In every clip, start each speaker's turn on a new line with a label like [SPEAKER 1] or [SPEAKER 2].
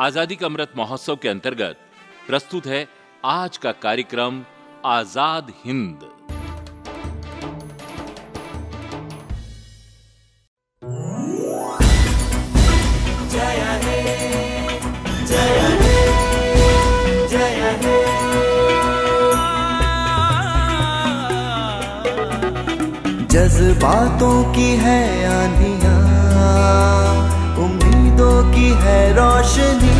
[SPEAKER 1] आज़ादी का अमृत महोत्सव के अंतर्गत प्रस्तुत है आज का कार्यक्रम, आज़ाद हिंद।
[SPEAKER 2] जज्बातों की है आंधिया उम्मीदों की है रोशनी।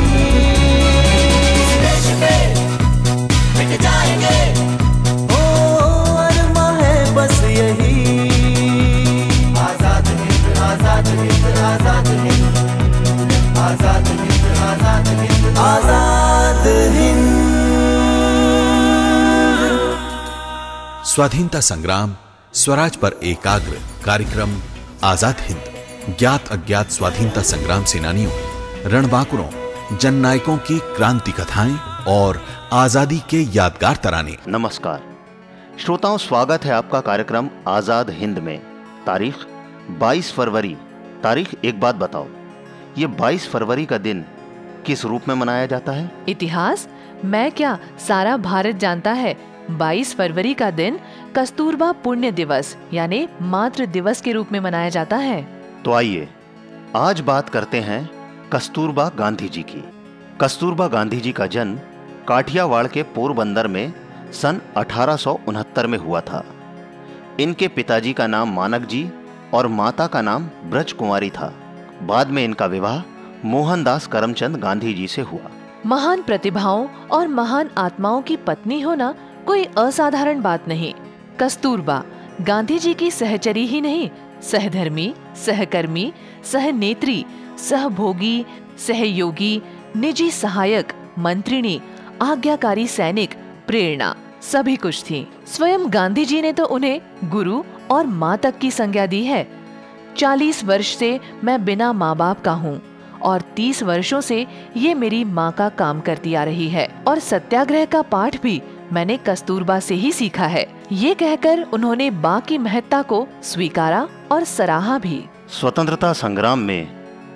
[SPEAKER 3] स्वाधीनता संग्राम स्वराज पर एकाग्र कार्यक्रम आज़ाद हिंद ज्ञात अज्ञात स्वाधीनता संग्राम सेनानियों रणबांकुरों जन नायकों की क्रांति कथाएँ और आज़ादी के यादगार तराने।
[SPEAKER 4] नमस्कार। श्रोताओं स्वागत है आपका कार्यक्रम आज़ाद हिंद में। तारीख 22 फरवरी। तारीख एक बात बताओ। ये 22 फरवरी का दिन किस रूप में मनाया जाता है?
[SPEAKER 5] इतिहास? मैं क्या सारा भारत जानता है? 22 फरवरी का दिन कस्तूरबा पुण्य दिवस यानी मातृ दिवस के रूप में मनाया जाता है।
[SPEAKER 4] तो आइए आज बात करते हैं कस्तूरबा गांधी जी की। कस्तूरबा गांधी जी का जन्म काठियावाड़ के पोरबंदर में सन अठारह सौ उनहत्तर में हुआ था। इनके पिताजी का नाम मानक जी और माता का नाम ब्रज कुमारी था। बाद में इनका विवाह मोहनदास करमचंद गांधी जी से हुआ।
[SPEAKER 5] महान प्रतिभाओं और महान आत्माओं की पत्नी होना कोई असाधारण बात नहीं। कस्तूरबा गांधी जी की सहचरी ही नहीं। सहधर्मी, सहकर्मी, सहनेत्री, सहभोगी, सहयोगी, निजी सहायक, मंत्रिणी, आज्ञाकारी सैनिक, प्रेरणा, सभी कुछ थी। स्वयं गांधी जी ने तो उन्हें गुरु और माँ तक की संज्ञा दी है। चालीस वर्ष से मैं बिना माँ बाप का हूँ और तीस वर्षों से ये मेरी माँ का काम करती आ रही है और सत्याग्रह का पाठ भी मैंने कस्तूरबा से ही सीखा है। ये कहकर उन्होंने बा की महत्ता को स्वीकारा और सराहा भी।
[SPEAKER 4] स्वतंत्रता संग्राम में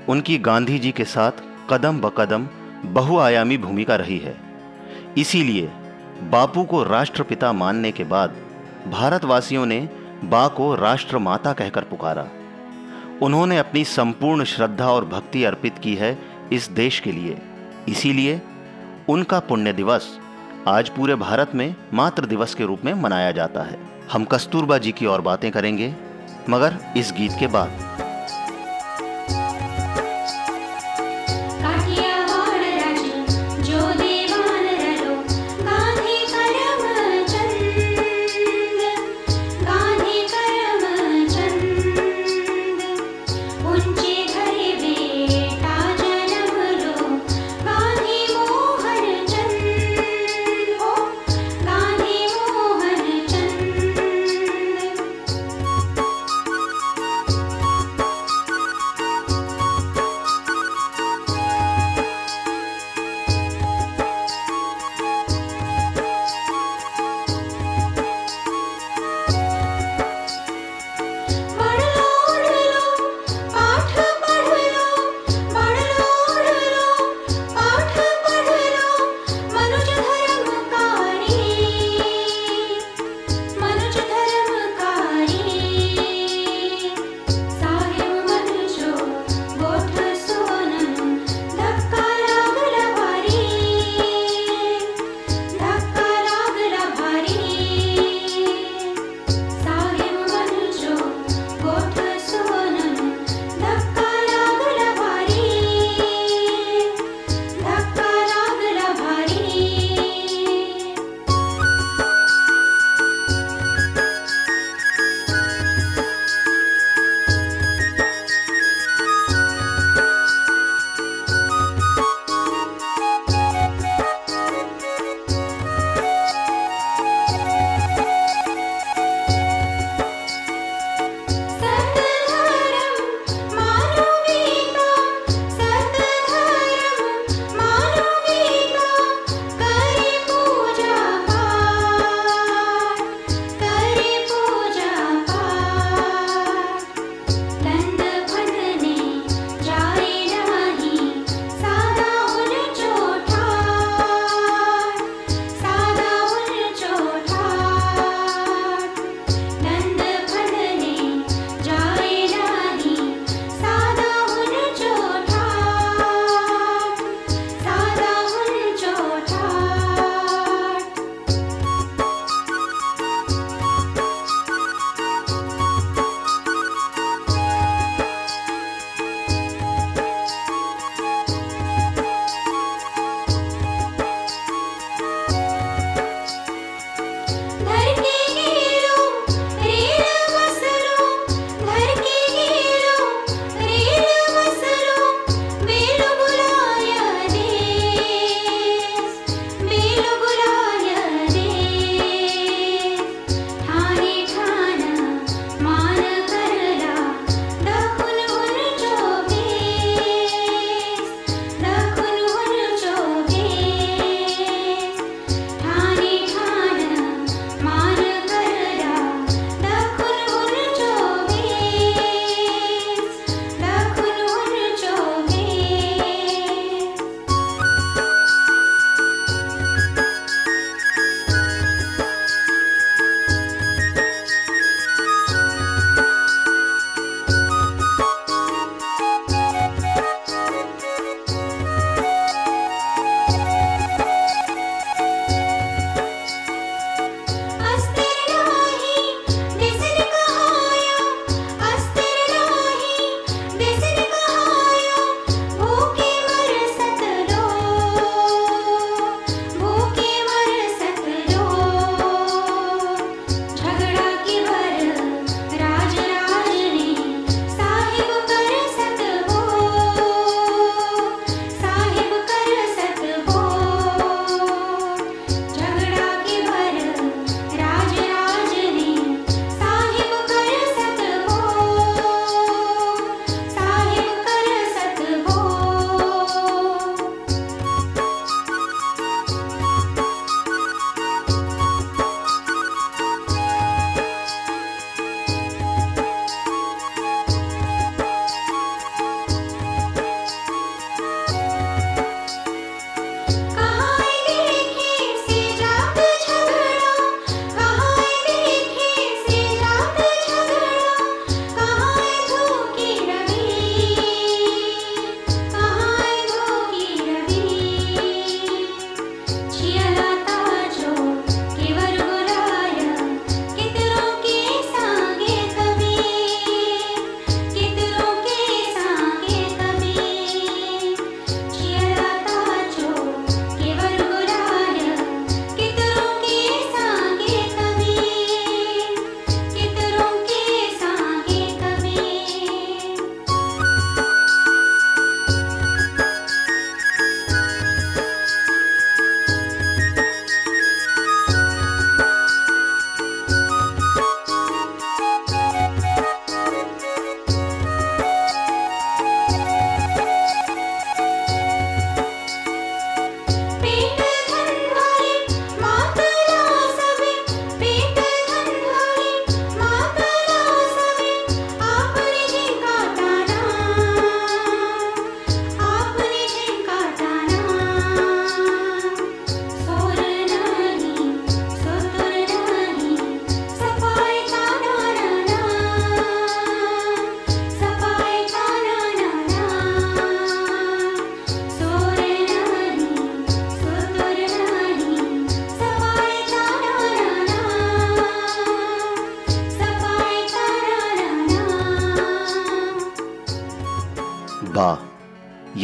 [SPEAKER 4] उनकी गांधी जी के साथ कदम ब कदम बहुआयामी भूमिका रही है। इसीलिए बापू को राष्ट्रपिता मानने के बाद भारतवासियों ने बा को राष्ट्र माता कहकर पुकारा। उन्होंने अपनी संपूर्ण श्रद्धा और भक्ति अर्पित की है इस देश के लिए। इसीलिए उनका पुण्य दिवस आज पूरे भारत में मातृ दिवस के रूप में मनाया जाता है। हम कस्तूरबा जी की और बातें करेंगे, मगर इस गीत के बाद।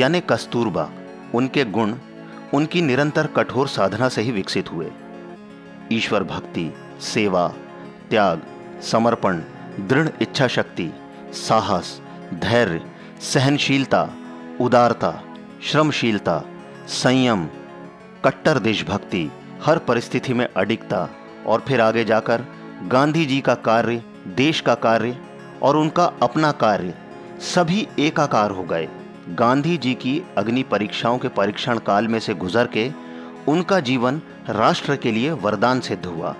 [SPEAKER 4] यानी कस्तूरबा, उनके गुण, उनकी निरंतर कठोर साधना से ही विकसित हुए। ईश्वर भक्ति, सेवा, त्याग, समर्पण, दृढ़ इच्छा शक्ति साहस, धैर्य, सहनशीलता, उदारता, श्रमशीलता, संयम, कट्टर देशभक्ति, हर परिस्थिति में अडिगता और फिर आगे जाकर गांधी जी का कार्य, देश का कार्य और उनका अपना कार्य सभी एकाकार हो गए। गांधी जी की अग्नि परीक्षाओं के परीक्षण काल में से गुजर के उनका जीवन राष्ट्र के लिए वरदान सिद्ध हुआ।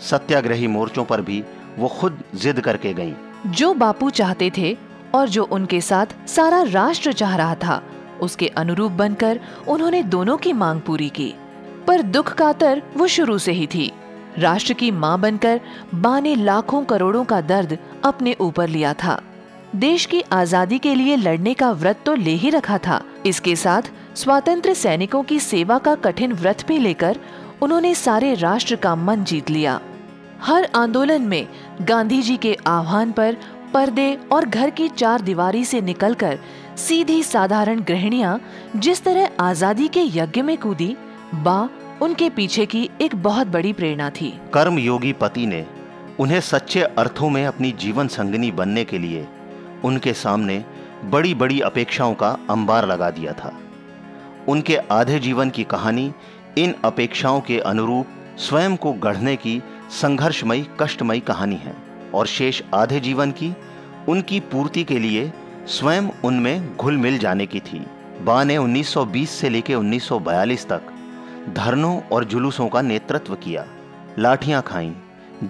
[SPEAKER 4] सत्याग्रही मोर्चों पर भी वो खुद जिद करके गईं।
[SPEAKER 5] जो बापू चाहते थे और जो उनके साथ सारा राष्ट्र चाह रहा था, उसके अनुरूप बनकर उन्होंने दोनों की मांग पूरी की। पर दुख कातर वो शुरू से ही थी। राष्ट्र की माँ बनकर बा ने लाखों करोड़ों का दर्द अपने ऊपर लिया था। देश की आज़ादी के लिए लड़ने का व्रत तो ले ही रखा था। इसके साथ स्वतंत्र सैनिकों की सेवा का कठिन व्रत भी लेकर उन्होंने सारे राष्ट्र का मन जीत लिया। हर आंदोलन में गांधी जी के आह्वान पर पर्दे और घर की चार दीवारी से निकलकर सीधी साधारण गृहिणियाँ जिस तरह आज़ादी के यज्ञ में कूदी, बा उनके पीछे की एक बहुत बड़ी प्रेरणा थी।
[SPEAKER 4] कर्म योगी पति ने उन्हें सच्चे अर्थों में अपनी जीवन संगनी बनने के लिए उनके सामने बड़ी बड़ी अपेक्षाओं का अंबार लगा दिया था। उनके आधे जीवन की कहानी इन अपेक्षाओं के अनुरूप स्वयं को गढ़ने की संघर्षमयी, कष्टमयी कहानी है और शेष आधे जीवन की, उनकी पूर्ति के लिए स्वयं उनमें घुल मिल जाने की थी। बा ने 1920 से लेकर 1942 तक धरनों और जुलूसों का नेतृत्व किया। लाठियाँ खाईं,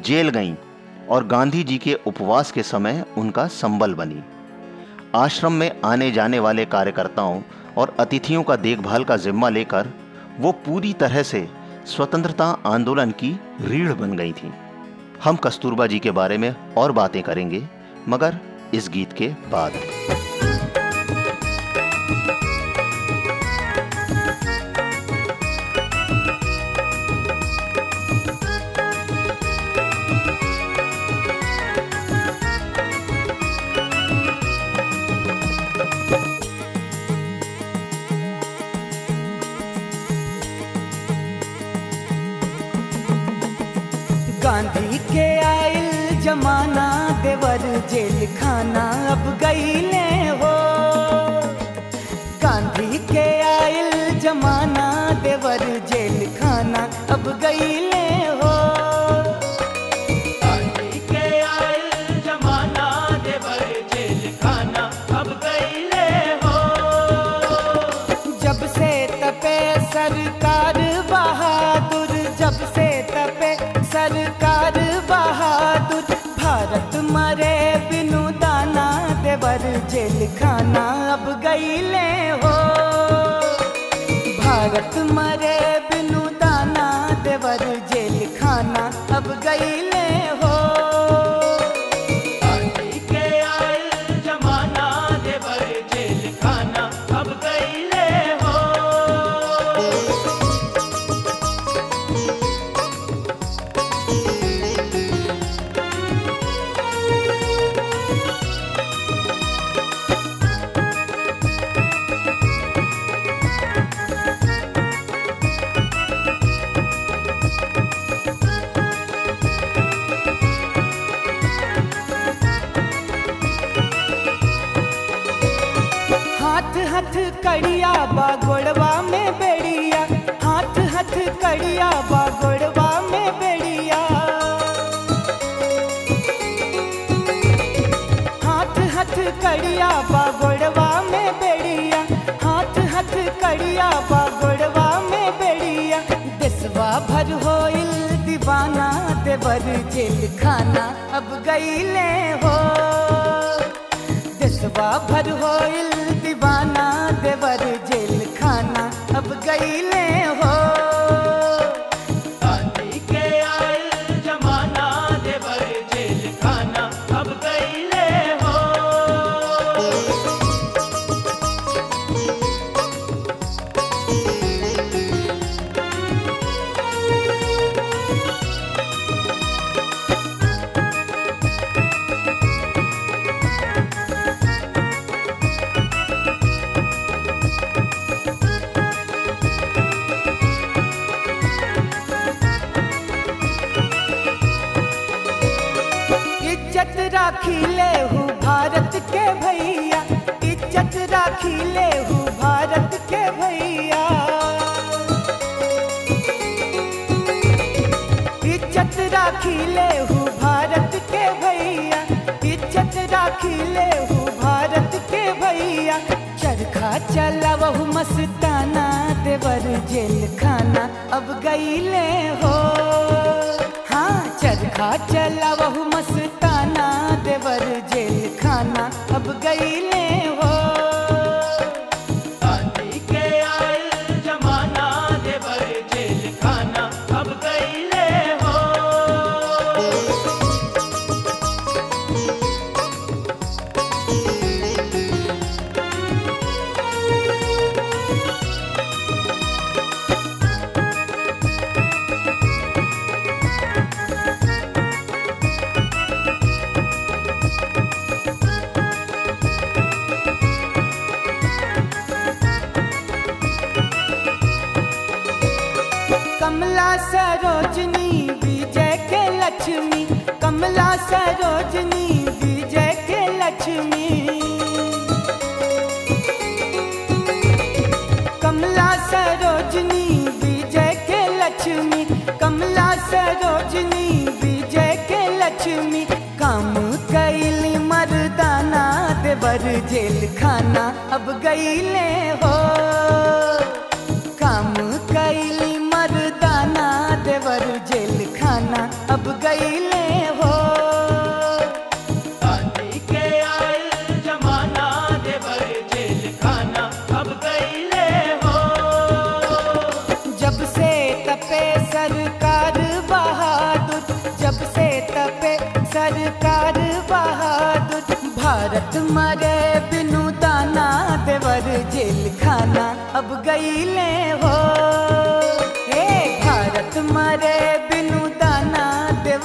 [SPEAKER 4] जेल गईं और गांधी जी के उपवास के समय उनका संबल बनी। आश्रम में आने जाने वाले कार्यकर्ताओं और अतिथियों का देखभाल का जिम्मा लेकर वो पूरी तरह से स्वतंत्रता आंदोलन की रीढ़ बन गई थी। हम कस्तूरबा जी के बारे में और बातें करेंगे, मगर इस गीत के बाद।
[SPEAKER 2] गांधी के आयल जमाना, देवर जेल खाना अब गई ले हो। गांधी के आयल जमाना, देवर जेल खाना अब गईले हो जेल खाना अब गईले हो। भारत मरे बिनु दाना, देवर जेल खाना अब गईले हो कड़िया बा गोड़वा में बेड़िया। हाथ हाथ कड़िया बा गोड़वा में बेड़िया। देसवा भर होइल दीवाना, देवर जेल खाना अब गईले हो। देसवा भर होइल दीवाना, देवर जेल खाना अब गईले हो। भैया, इज़्ज़त राखी ले भारत के भैया। इज़्ज़त राखी ले भारत के भैया, इज़्ज़त राखी ले भारत के भैया। चरखा चला बहु मस्ताना, देवर जेल खाना, अब गईले हो हाँ। चरखा चला बहु मस्ताना देवर जेल खाना अब
[SPEAKER 6] गई ले हो।
[SPEAKER 2] जेल खाना, अब गई ले हो। काम कैली मरदाना, देवर जेल खाना, अब
[SPEAKER 6] गई ले हो।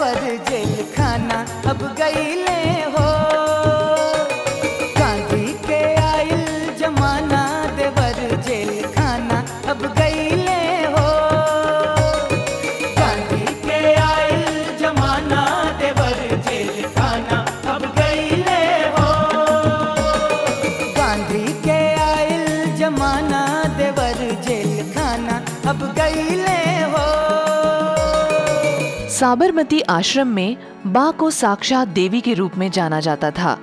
[SPEAKER 2] देवर जेल खाना अब गईले हो
[SPEAKER 5] साबरमती आश्रम में बा को साक्षात देवी के रूप में जाना जाता था।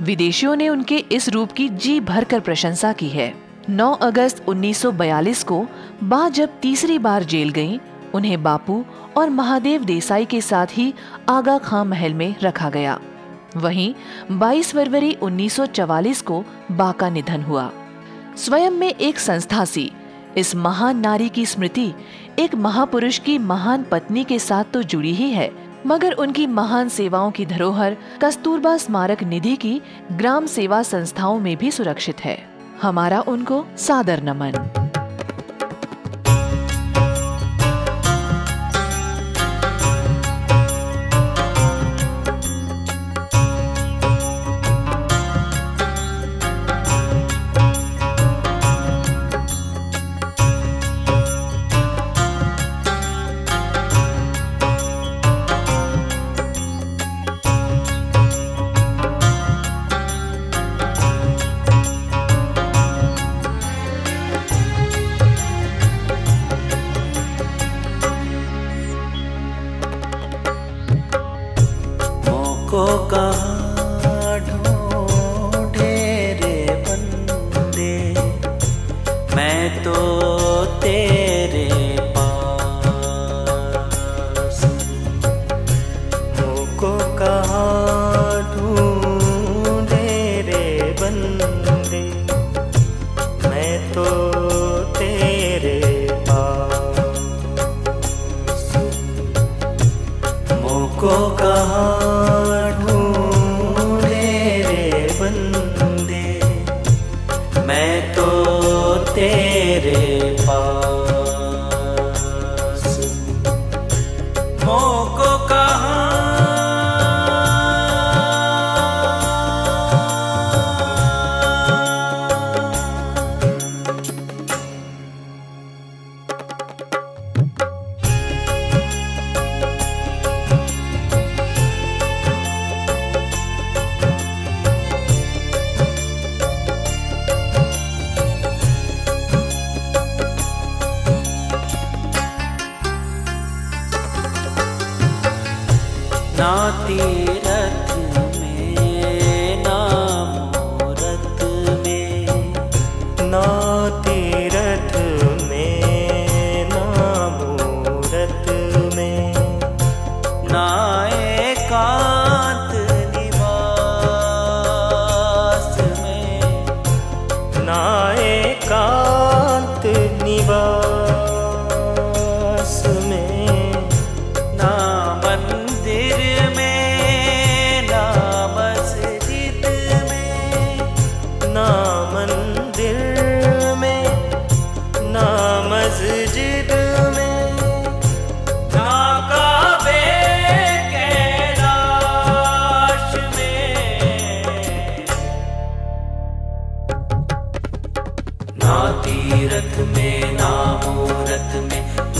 [SPEAKER 5] विदेशियों ने उनके इस रूप की जी भर कर प्रशंसा की है। 9 अगस्त 1942 को बा जब तीसरी बार जेल गईं, उन्हें बापू और महादेव देसाई के साथ ही आगा खां महल में रखा गया। वहीं 22 फरवरी 1944 को बा का निधन हुआ। स्वयं में एक संस्था सी इस महान नारी की स्मृति एक महापुरुष की महान पत्नी के साथ तो जुड़ी ही है, मगर उनकी महान सेवाओं की धरोहर, कस्तूरबा स्मारक निधि की ग्राम सेवा संस्थाओं में भी सुरक्षित है। हमारा उनको सादर नमन।
[SPEAKER 7] मैं तो तेरे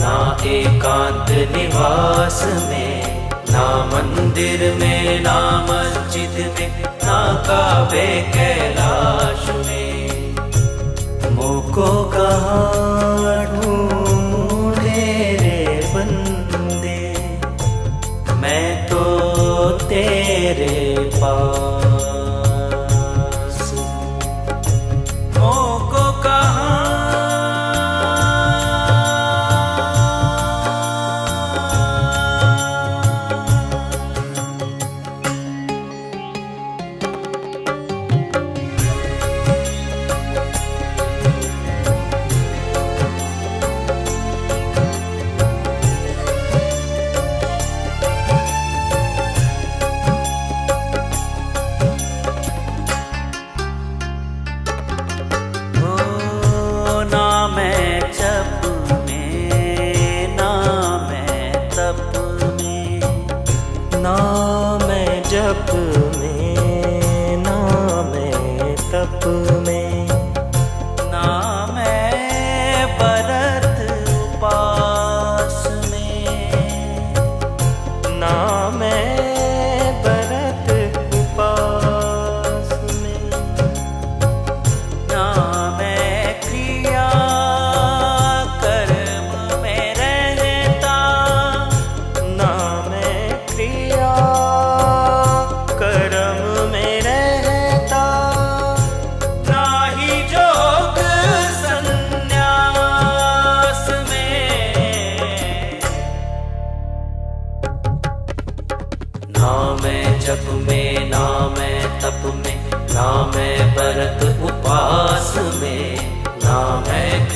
[SPEAKER 7] ना एकांत निवास में, ना मंदिर में, ना मस्जिद में, ना काबे कैलाश में। मोको कहा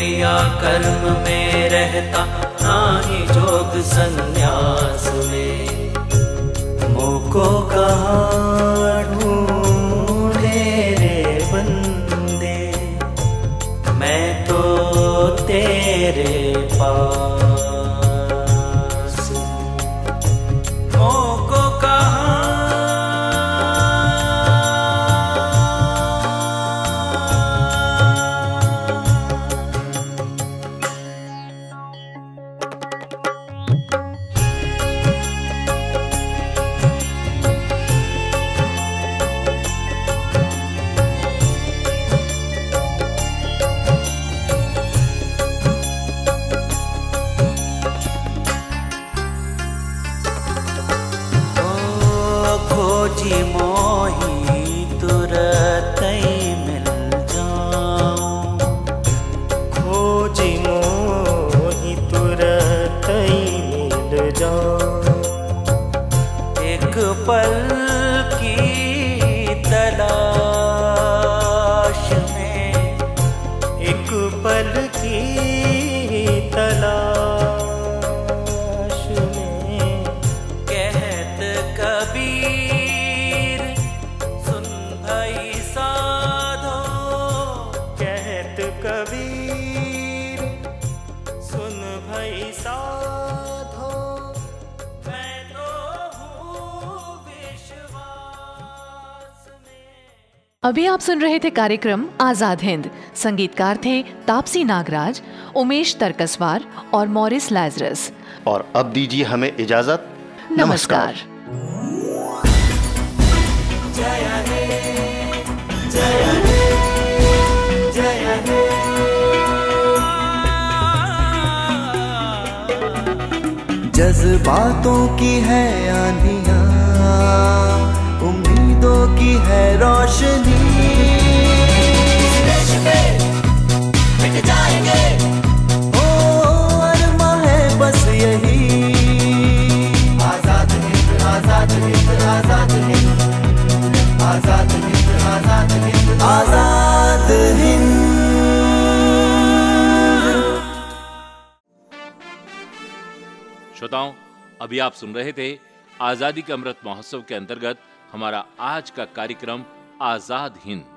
[SPEAKER 7] क्रिया कर्म में रहता ना ही जोग संन्यास में। मोको कहा ढूंढे रे बंदे? मैं तो तेरे पास
[SPEAKER 5] अभी आप सुन रहे थे कार्यक्रम आज़ाद हिंद। संगीतकार थे तापसी नागराज उमेश तरकसवार और मॉरिस लैजरस।
[SPEAKER 4] और अब दीजिए हमें इजाज़त।
[SPEAKER 5] नमस्कार,
[SPEAKER 8] जज्बातों की है आनिया। रोशनी। ओ अरमा है बस यही। आज़ाद हिंद आज़ाद हिंद आज़ाद हिंद। आज़ाद हिंद आज़ाद हिंद। आज़ाद हिंद।
[SPEAKER 1] श्रोताओं अभी आप सुन रहे थे आज़ादी के अमृत महोत्सव के अंतर्गत हमारा आज का कार्यक्रम आज़ाद हिंद।